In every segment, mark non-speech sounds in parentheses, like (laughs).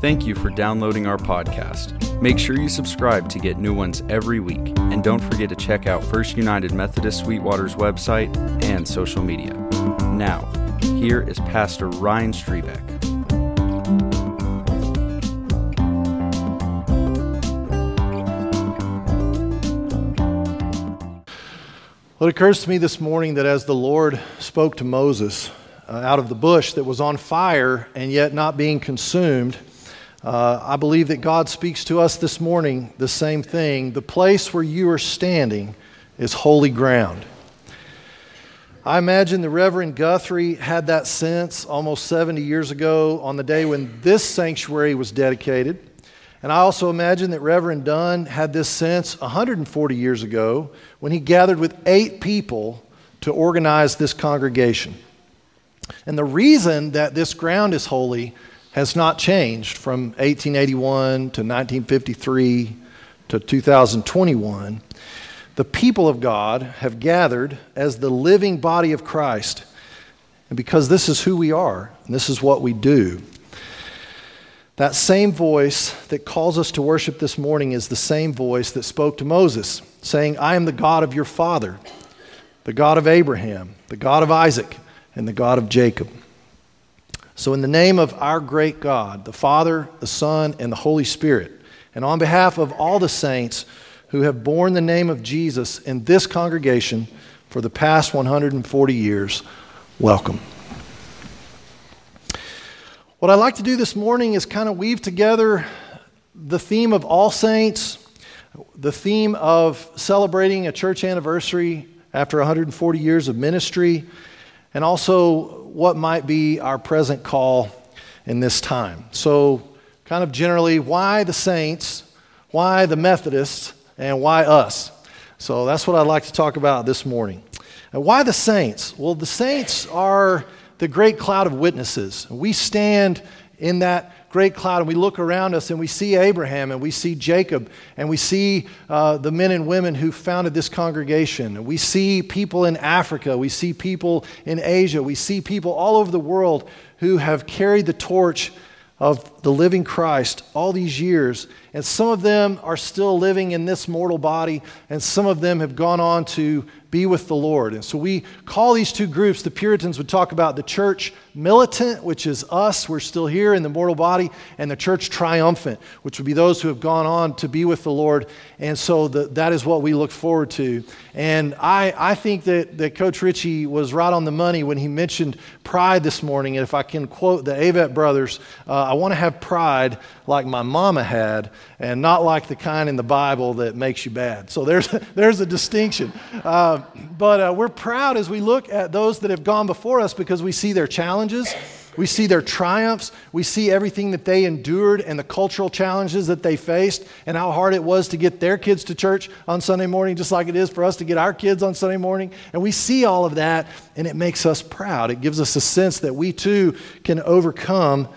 Thank you for downloading our podcast. Make sure you subscribe to get new ones every week. And don't forget to check out First United Methodist Sweetwater's website and social media. Now, here is Pastor Ryan Strebeck. Well, it occurs to me this morning that as the Lord spoke to Moses uh, out of the bush that was on fire and yet not being consumed, uh, I believe that God speaks to us this morning the same thing. The place where you are standing is holy ground. I imagine the Reverend Guthrie had that sense almost 70 years ago on the day when this sanctuary was dedicated. And I also imagine that Reverend Dunn had this sense 140 years ago when he gathered with eight people to organize this congregation. And the reason that this ground is holy has not changed from 1881 to 1953 to 2021. The people of God have gathered as the living body of Christ. And because this is who we are, and this is what we do, that same voice that calls us to worship this morning is the same voice that spoke to Moses, saying, I am the God of your father, the God of Abraham, the God of Isaac, and the God of Jacob. So, in the name of our great God, the Father, the Son, and the Holy Spirit, and on behalf of all the saints who have borne the name of Jesus in this congregation for the past 140 years, welcome. What I'd like to do this morning is kind of weave together the theme of All Saints, the theme of celebrating a church anniversary after 140 years of ministry, and also what might be our present call in this time. So, kind of generally, why the saints, why the Methodists, and why us? So, that's what I'd like to talk about this morning. And why the saints? Well, the saints are the great cloud of witnesses. We stand in that great cloud and we look around us and we see Abraham and we see Jacob and we see uh, the men and women who founded this congregation. We see people in Africa. We see people in Asia. We see people all over the world who have carried the torch of the living Christ all these years. And some of them are still living in this mortal body, and some of them have gone on to be with the Lord. And so we call these two groups, the Puritans would talk about the church militant, which is us, we're still here in the mortal body, and the church triumphant, which would be those who have gone on to be with the Lord. And so the, that is what we look forward to. And I, I think that, that Coach Ritchie was right on the money when he mentioned pride this morning. And if I can quote the Avett brothers, uh, I want to have pride like my mama had, and not like the kind in the Bible that makes you bad. So there's, (laughs) there's a distinction. Uh, but uh, we're proud as we look at those that have gone before us because we see their challenges. We see their triumphs. We see everything that they endured and the cultural challenges that they faced and how hard it was to get their kids to church on Sunday morning, just like it is for us to get our kids on Sunday morning. And we see all of that, and it makes us proud. It gives us a sense that we too can overcome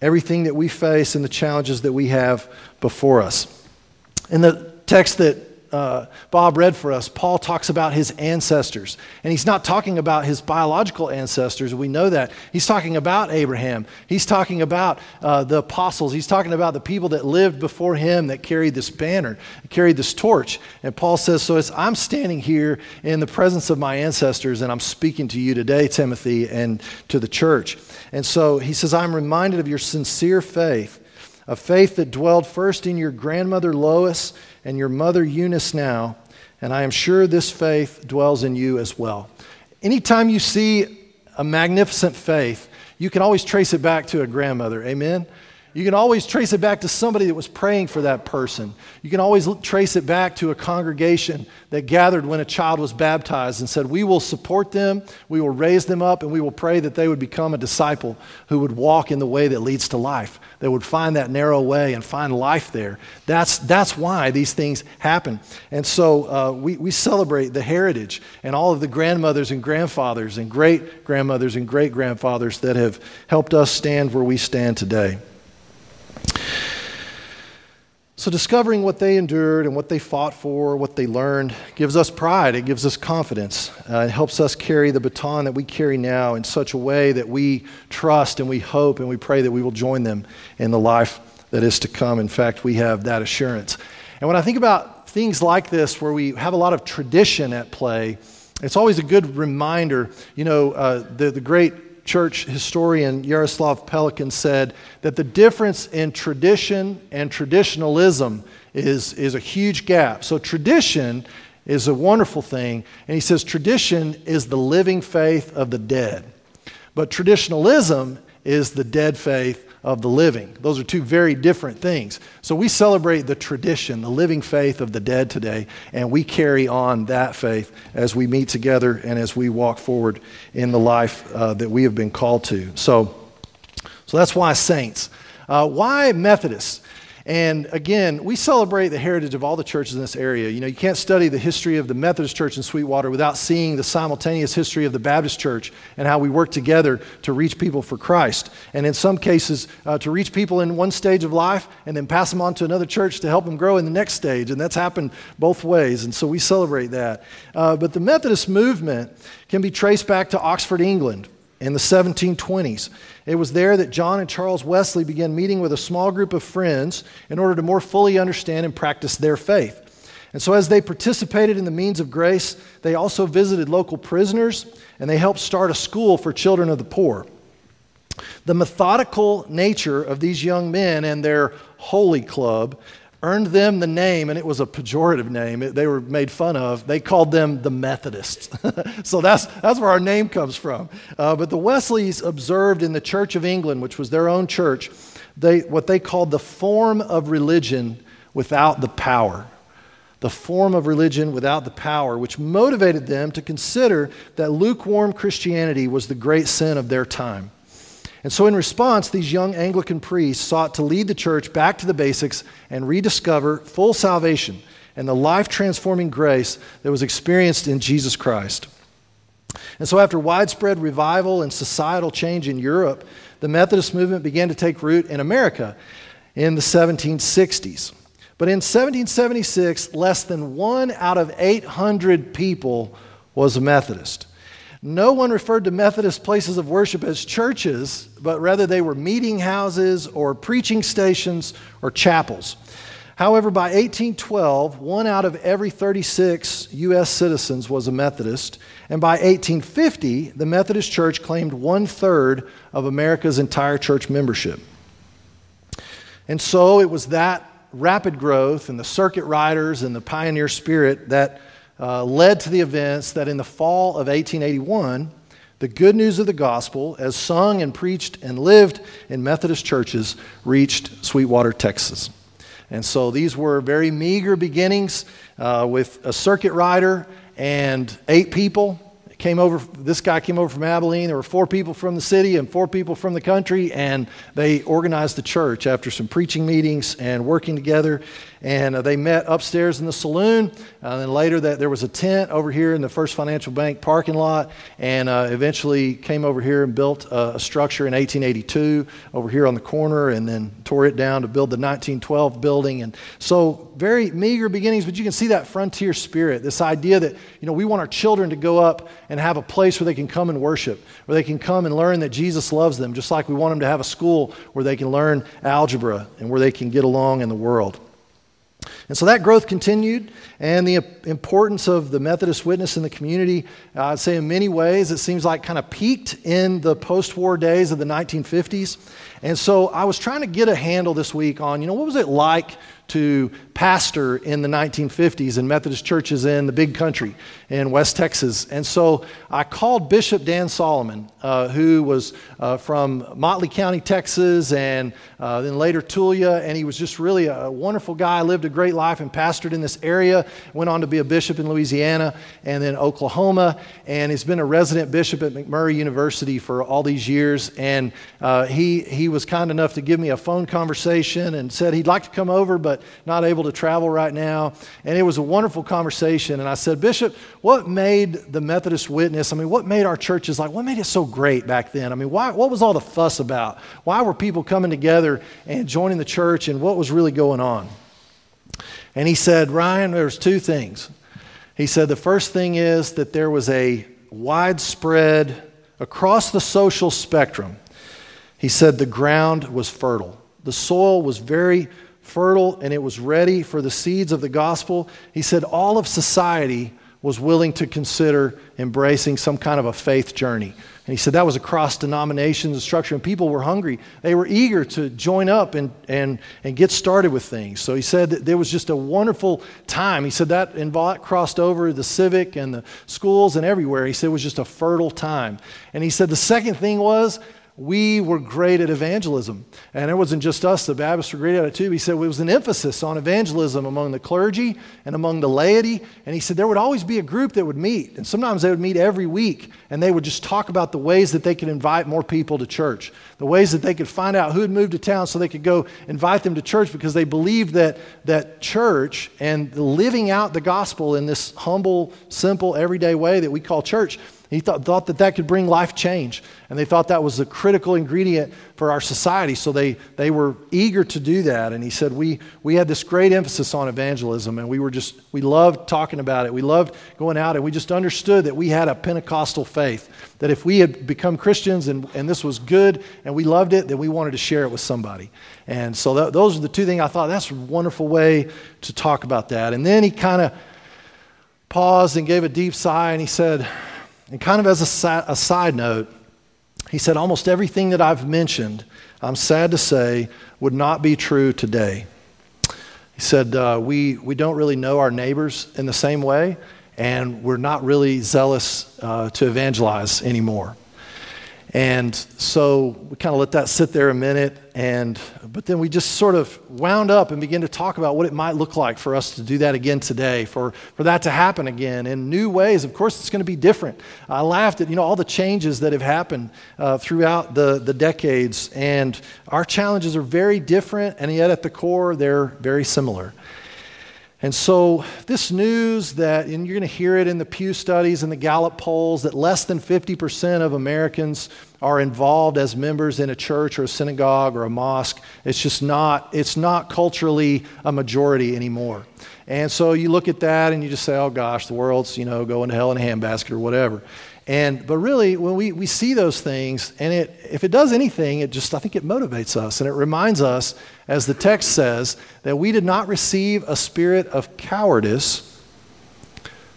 everything that we face and the challenges that we have before us. In the text that uh, Bob read for us, Paul talks about his ancestors. And he's not talking about his biological ancestors. We know that. He's talking about Abraham. He's talking about uh, the apostles. He's talking about the people that lived before him that carried this banner, carried this torch. And Paul says, So as I'm standing here in the presence of my ancestors and I'm speaking to you today, Timothy, and to the church. And so he says, I'm reminded of your sincere faith, a faith that dwelled first in your grandmother Lois and your mother Eunice now, and I am sure this faith dwells in you as well. Anytime you see a magnificent faith, you can always trace it back to a grandmother. Amen? You can always trace it back to somebody that was praying for that person. You can always trace it back to a congregation that gathered when a child was baptized and said, We will support them, we will raise them up, and we will pray that they would become a disciple who would walk in the way that leads to life, that would find that narrow way and find life there. That's, that's why these things happen. And so uh, we, we celebrate the heritage and all of the grandmothers and grandfathers and great grandmothers and great grandfathers that have helped us stand where we stand today. So, discovering what they endured and what they fought for, what they learned, gives us pride. It gives us confidence. Uh, it helps us carry the baton that we carry now in such a way that we trust and we hope and we pray that we will join them in the life that is to come. In fact, we have that assurance. And when I think about things like this, where we have a lot of tradition at play, it's always a good reminder. You know, uh, the, the great church historian Yaroslav Pelikan said that the difference in tradition and traditionalism is, is a huge gap. So, tradition is a wonderful thing, and he says tradition is the living faith of the dead, but traditionalism is the dead faith of the living. Those are two very different things. So we celebrate the tradition, the living faith of the dead today, and we carry on that faith as we meet together and as we walk forward in the life uh, that we have been called to. So, so that's why saints. Uh, why Methodists? And again, we celebrate the heritage of all the churches in this area. You know, you can't study the history of the Methodist Church in Sweetwater without seeing the simultaneous history of the Baptist Church and how we work together to reach people for Christ. And in some cases, uh, to reach people in one stage of life and then pass them on to another church to help them grow in the next stage. And that's happened both ways. And so we celebrate that. Uh, but the Methodist movement can be traced back to Oxford, England in the 1720s. It was there that John and Charles Wesley began meeting with a small group of friends in order to more fully understand and practice their faith. And so, as they participated in the means of grace, they also visited local prisoners and they helped start a school for children of the poor. The methodical nature of these young men and their holy club earned them the name, and it was a pejorative name. It, they were made fun of. They called them the Methodists. (laughs) so that's, that's where our name comes from. Uh, but the Wesleys observed in the Church of England, which was their own church, they, what they called the form of religion without the power. The form of religion without the power, which motivated them to consider that lukewarm Christianity was the great sin of their time. And so, in response, these young Anglican priests sought to lead the church back to the basics and rediscover full salvation and the life transforming grace that was experienced in Jesus Christ. And so, after widespread revival and societal change in Europe, the Methodist movement began to take root in America in the 1760s. But in 1776, less than one out of 800 people was a Methodist. No one referred to Methodist places of worship as churches, but rather they were meeting houses or preaching stations or chapels. However, by 1812, one out of every 36 U.S. citizens was a Methodist, and by 1850, the Methodist Church claimed one third of America's entire church membership. And so it was that rapid growth and the circuit riders and the pioneer spirit that uh, led to the events that in the fall of 1881, the good news of the gospel, as sung and preached and lived in Methodist churches, reached Sweetwater, Texas. And so these were very meager beginnings uh, with a circuit rider and eight people came over, this guy came over from Abilene. There were four people from the city and four people from the country, and they organized the church after some preaching meetings and working together. And uh, they met upstairs in the saloon. Uh, and then later, that there was a tent over here in the First Financial Bank parking lot, and uh, eventually came over here and built a, a structure in 1882 over here on the corner, and then tore it down to build the 1912 building. And so, very meager beginnings, but you can see that frontier spirit. This idea that you know we want our children to go up and have a place where they can come and worship, where they can come and learn that Jesus loves them, just like we want them to have a school where they can learn algebra and where they can get along in the world. And so that growth continued, and the importance of the Methodist witness in the community, uh, I'd say in many ways, it seems like kind of peaked in the post war days of the 1950s. And so I was trying to get a handle this week on, you know, what was it like to pastor in the 1950s in Methodist churches in the big country in West Texas. And so I called Bishop Dan Solomon, uh, who was uh, from Motley County, Texas, and uh, then later Tulia. And he was just really a wonderful guy, lived a great life and pastored in this area. Went on to be a bishop in Louisiana and then Oklahoma. And he's been a resident bishop at McMurry University for all these years. And uh, he, he was kind enough to give me a phone conversation and said he'd like to come over, but not able to travel right now. And it was a wonderful conversation. And I said, Bishop, what made the Methodist witness? I mean, what made our churches like, what made it so great back then? I mean, why, what was all the fuss about? Why were people coming together and joining the church, and what was really going on? And he said, Ryan, there's two things. He said, the first thing is that there was a widespread, across the social spectrum, he said the ground was fertile. The soil was very fertile and it was ready for the seeds of the gospel. He said all of society was willing to consider embracing some kind of a faith journey. And he said that was across denominations and structure, and people were hungry. They were eager to join up and, and, and get started with things. So he said that there was just a wonderful time. He said that involved, crossed over the civic and the schools and everywhere. He said it was just a fertile time. And he said the second thing was we were great at evangelism. And it wasn't just us, the Baptists were great at it too. He said it was an emphasis on evangelism among the clergy and among the laity. And he said there would always be a group that would meet. And sometimes they would meet every week and they would just talk about the ways that they could invite more people to church, the ways that they could find out who had moved to town so they could go invite them to church because they believed that, that church and living out the gospel in this humble, simple, everyday way that we call church he thought, thought that that could bring life change. And they thought that was a critical ingredient for our society. So they, they were eager to do that. And he said, we, we had this great emphasis on evangelism. And we were just, we loved talking about it. We loved going out. And we just understood that we had a Pentecostal faith. That if we had become Christians and, and this was good and we loved it, then we wanted to share it with somebody. And so that, those are the two things I thought that's a wonderful way to talk about that. And then he kind of paused and gave a deep sigh and he said, and kind of as a, a side note, he said, almost everything that I've mentioned, I'm sad to say, would not be true today. He said, uh, we, we don't really know our neighbors in the same way, and we're not really zealous uh, to evangelize anymore. And so we kind of let that sit there a minute, and but then we just sort of wound up and began to talk about what it might look like for us to do that again today, for, for that to happen again in new ways. Of course, it's going to be different. I laughed at you know all the changes that have happened uh, throughout the, the decades, and our challenges are very different, and yet at the core, they're very similar. And so, this news that, and you're going to hear it in the Pew studies and the Gallup polls, that less than 50% of Americans are involved as members in a church or a synagogue or a mosque, it's just not, it's not culturally a majority anymore. And so you look at that and you just say, oh gosh, the world's, you know, going to hell in a handbasket or whatever. And, but really, when we, we see those things, and it, if it does anything, it just, I think it motivates us. And it reminds us, as the text says, that we did not receive a spirit of cowardice,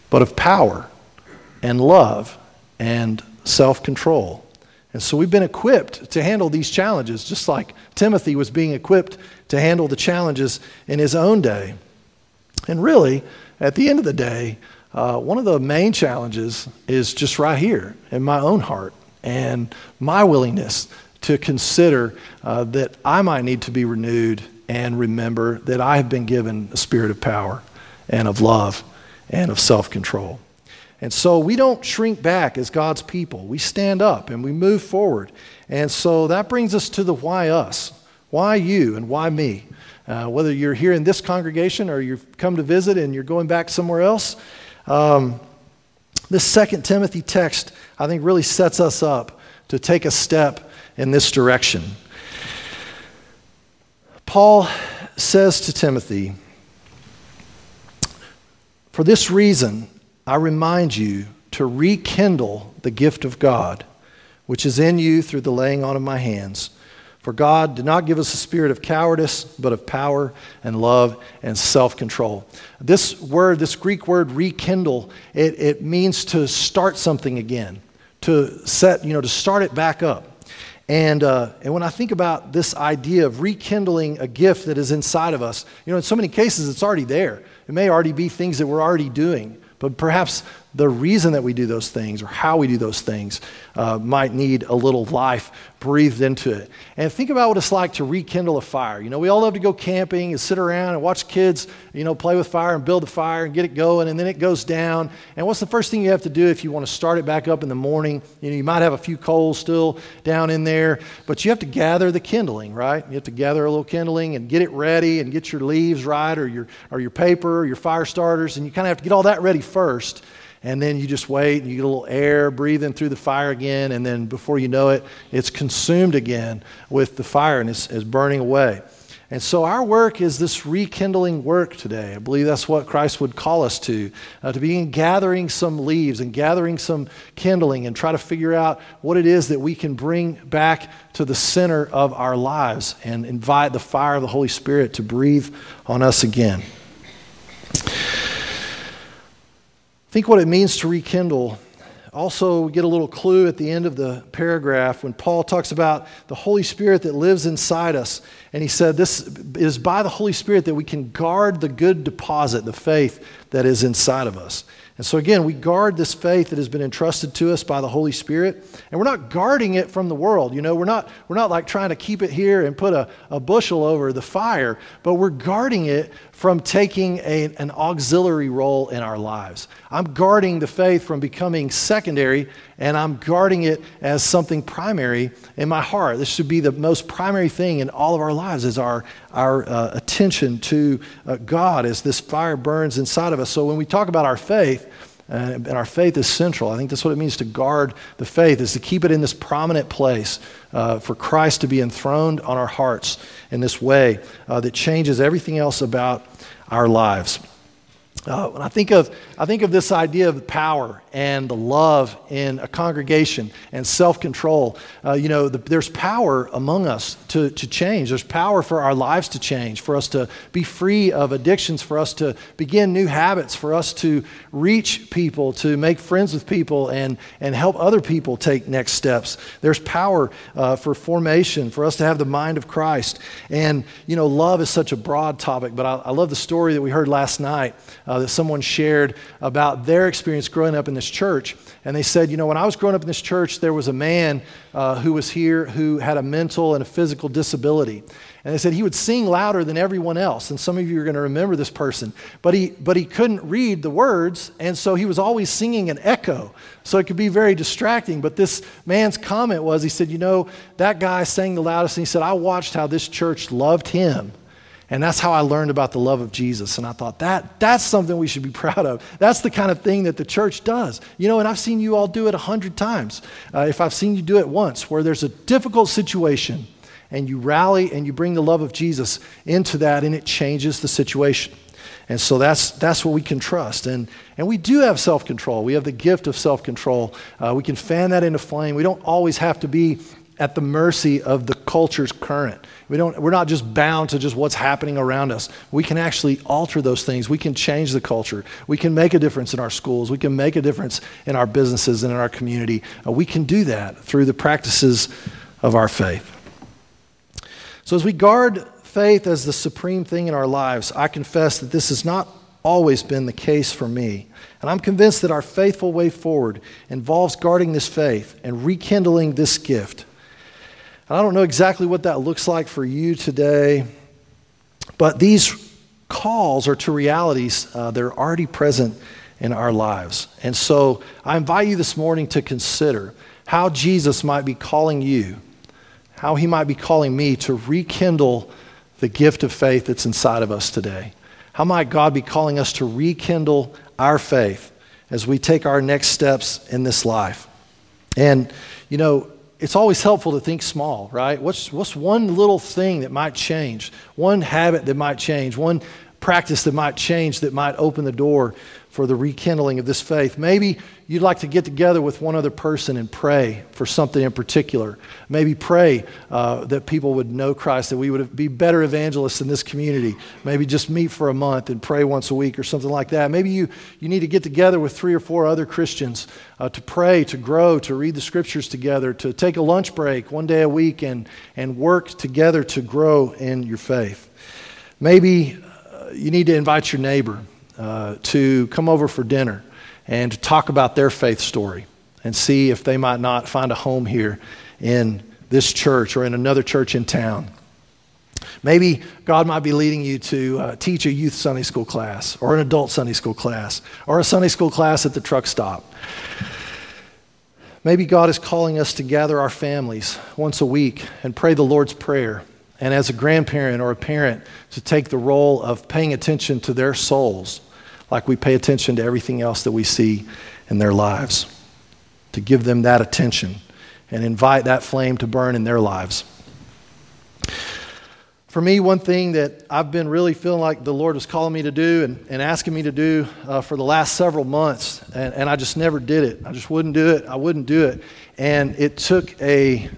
but of power and love and self control. And so we've been equipped to handle these challenges, just like Timothy was being equipped to handle the challenges in his own day. And really, at the end of the day, uh, one of the main challenges is just right here in my own heart and my willingness to consider uh, that I might need to be renewed and remember that I have been given a spirit of power and of love and of self control. And so we don't shrink back as God's people. We stand up and we move forward. And so that brings us to the why us. Why you and why me? Uh, whether you're here in this congregation or you've come to visit and you're going back somewhere else, um, this Second Timothy text, I think, really sets us up to take a step in this direction. Paul says to Timothy, For this reason, I remind you to rekindle the gift of God, which is in you through the laying on of my hands. For God did not give us a spirit of cowardice, but of power and love and self control. This word, this Greek word rekindle, it, it means to start something again, to set, you know, to start it back up. And, uh, and when I think about this idea of rekindling a gift that is inside of us, you know, in so many cases it's already there. It may already be things that we're already doing. But perhaps the reason that we do those things or how we do those things uh, might need a little life breathed into it. And think about what it's like to rekindle a fire. You know, we all love to go camping and sit around and watch kids, you know, play with fire and build a fire and get it going, and then it goes down. And what's the first thing you have to do if you want to start it back up in the morning? You know, you might have a few coals still down in there, but you have to gather the kindling, right? You have to gather a little kindling and get it ready and get your leaves right or your, or your paper or your fire starters, and you kind of have to get all that ready first and then you just wait and you get a little air breathing through the fire again and then before you know it it's consumed again with the fire and it's, it's burning away And so our work is this rekindling work today. I believe that's what Christ would call us to, uh, to begin gathering some leaves and gathering some kindling and try to figure out what it is that we can bring back to the center of our lives and invite the fire of the Holy Spirit to breathe on us again. Think what it means to rekindle also, we get a little clue at the end of the paragraph when Paul talks about the Holy Spirit that lives inside us. And he said, This is by the Holy Spirit that we can guard the good deposit, the faith that is inside of us. And so, again, we guard this faith that has been entrusted to us by the Holy Spirit. And we're not guarding it from the world. You know, we're not, we're not like trying to keep it here and put a, a bushel over the fire, but we're guarding it from taking a, an auxiliary role in our lives. I'm guarding the faith from becoming secondary, and I'm guarding it as something primary in my heart. This should be the most primary thing in all of our lives is our, our uh, attention to uh, God as this fire burns inside of us. So when we talk about our faith, uh, and our faith is central. I think that's what it means to guard the faith, is to keep it in this prominent place uh, for Christ to be enthroned on our hearts in this way uh, that changes everything else about our lives. Uh, when I think of, I think of this idea of power and the love in a congregation and self control. Uh, you know, the, there's power among us to, to change. There's power for our lives to change, for us to be free of addictions, for us to begin new habits, for us to reach people, to make friends with people, and, and help other people take next steps. There's power uh, for formation, for us to have the mind of Christ. And, you know, love is such a broad topic, but I, I love the story that we heard last night uh, that someone shared about their experience growing up in the this church. And they said, you know, when I was growing up in this church, there was a man uh, who was here who had a mental and a physical disability. And they said he would sing louder than everyone else. And some of you are going to remember this person. But he, but he couldn't read the words, and so he was always singing an echo. So it could be very distracting. But this man's comment was he said, You know, that guy sang the loudest, and he said, I watched how this church loved him and that's how I learned about the love of Jesus. And I thought, that, that's something we should be (laughs) proud of. That's the kind of thing that the church does. You know, and I've seen you all do it a hundred times. Uh, if I've seen you do it once, where there's a difficult situation and you rally and you bring the love of Jesus into that and it changes the situation. And so that's, that's what we can trust. And, and we do have self control. We have the gift of self control. Uh, we can fan that into flame. We don't always have to be at the mercy of the culture's current. We don't, we're not just bound to just what's happening around us. We can actually alter those things. We can change the culture. We can make a difference in our schools. We can make a difference in our businesses and in our community. Uh, we can do that through the practices of our faith. So, as we guard faith as the supreme thing in our lives, I confess that this has not always been the case for me. And I'm convinced that our faithful way forward involves guarding this faith and rekindling this gift. I don't know exactly what that looks like for you today, but these calls are to realities uh, that are already present in our lives. And so I invite you this morning to consider how Jesus might be calling you, how he might be calling me to rekindle the gift of faith that's inside of us today. How might God be calling us to rekindle our faith as we take our next steps in this life? And, you know, it's always helpful to think small, right? What's, what's one little thing that might change? One habit that might change? One practice that might change that might open the door for the rekindling of this faith. Maybe you'd like to get together with one other person and pray for something in particular. Maybe pray uh, that people would know Christ, that we would be better evangelists in this community. Maybe just meet for a month and pray once a week or something like that. Maybe you, you need to get together with three or four other Christians uh, to pray, to grow, to read the scriptures together, to take a lunch break one day a week and, and work together to grow in your faith. Maybe uh, you need to invite your neighbor uh, to come over for dinner and to talk about their faith story and see if they might not find a home here in this church or in another church in town. Maybe God might be leading you to uh, teach a youth Sunday school class or an adult Sunday school class or a Sunday school class at the truck stop. Maybe God is calling us to gather our families once a week and pray the Lord's Prayer and as a grandparent or a parent to take the role of paying attention to their souls like we pay attention to everything else that we see in their lives, to give them that attention and invite that flame to burn in their lives. for me, one thing that I've been really feeling like the Lord was calling me to do and, and asking me to do uh, for the last several months, and, and I just never did it. I just wouldn't do it. I wouldn't do it. And it took a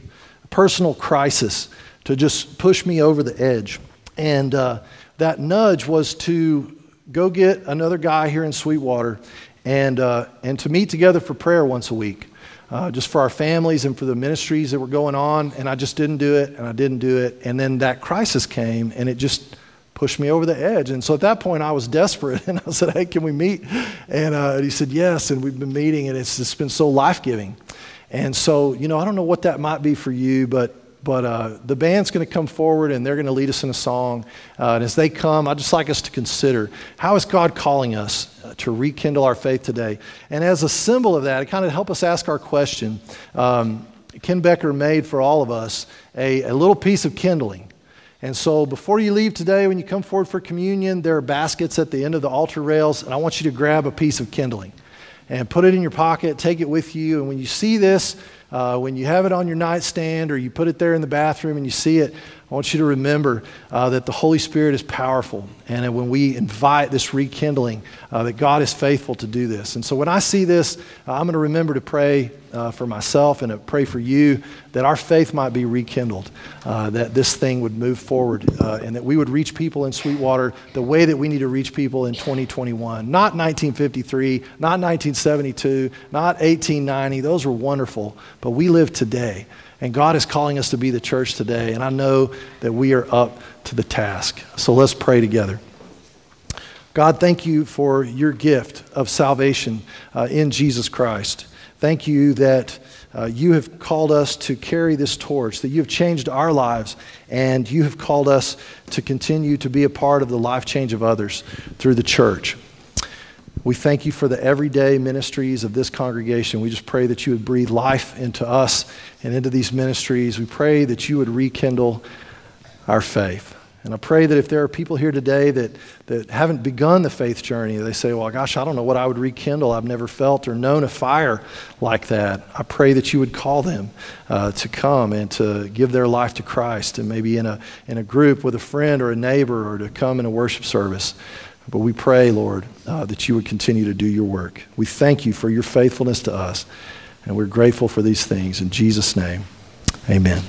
personal crisis to just push me over the edge. And uh, that nudge was to go get another guy here in Sweetwater and, uh, and to meet together for prayer once a week uh, just for our families and for the ministries that were going on. And I just didn't do it, and I didn't do it. And then that crisis came, and it just pushed me over the edge. And so at that point, I was desperate, (laughs) and I said, "Hey, can we meet?" And, uh, he said, "Yes." And we've been meeting, and it's just been so life giving. And so, you know, I don't know what that might be for you, but but uh, the band's going to come forward and they're going to lead us in a song. Uh, and as they come, I'd just like us to consider how is God calling us uh, to rekindle our faith today? And as a symbol of that, it kind of help us ask our question. Um, Ken Becker made for all of us a, a little piece of kindling. And so before you leave today, when you come forward for communion, there are baskets at the end of the altar rails, and I want you to grab a piece of kindling and put it in your pocket, take it with you. And when you see this, uh, when you have it on your nightstand or you put it there in the bathroom and you see it, I want you to remember uh, that the Holy Spirit is powerful. And when we invite this rekindling, uh, that God is faithful to do this. And so when I see this, uh, I'm going to remember to pray uh, for myself and to pray for you that our faith might be rekindled, uh, that this thing would move forward, and that we would reach people in Sweetwater the way that we need to reach people in 2021. Not 1953, not 1972, not 1890. Those were wonderful, but we live today. And God is calling us to be the church today. And I know that we are up to the task. So let's pray together. God, thank you for your gift of salvation uh, in Jesus Christ. Thank you that uh, you have called us to carry this torch, that you have changed our lives, and you have called us to continue to be a part of the life change of others through the church. We thank you for the everyday ministries of this congregation. We just pray that you would breathe life into us and into these ministries. We pray that you would rekindle our faith. And I pray that if there are people here today that, that haven't begun the faith journey, they say, Well, gosh, I don't know what I would rekindle. I've never felt or known a fire like that. I pray that you would call them uh, to come and to give their life to Christ, and maybe in a, in a group with a friend or a neighbor, or to come in a worship service. But we pray, Lord, uh, that you would continue to do your work. We thank you for your faithfulness to us, and we're grateful for these things. In Jesus' name, amen.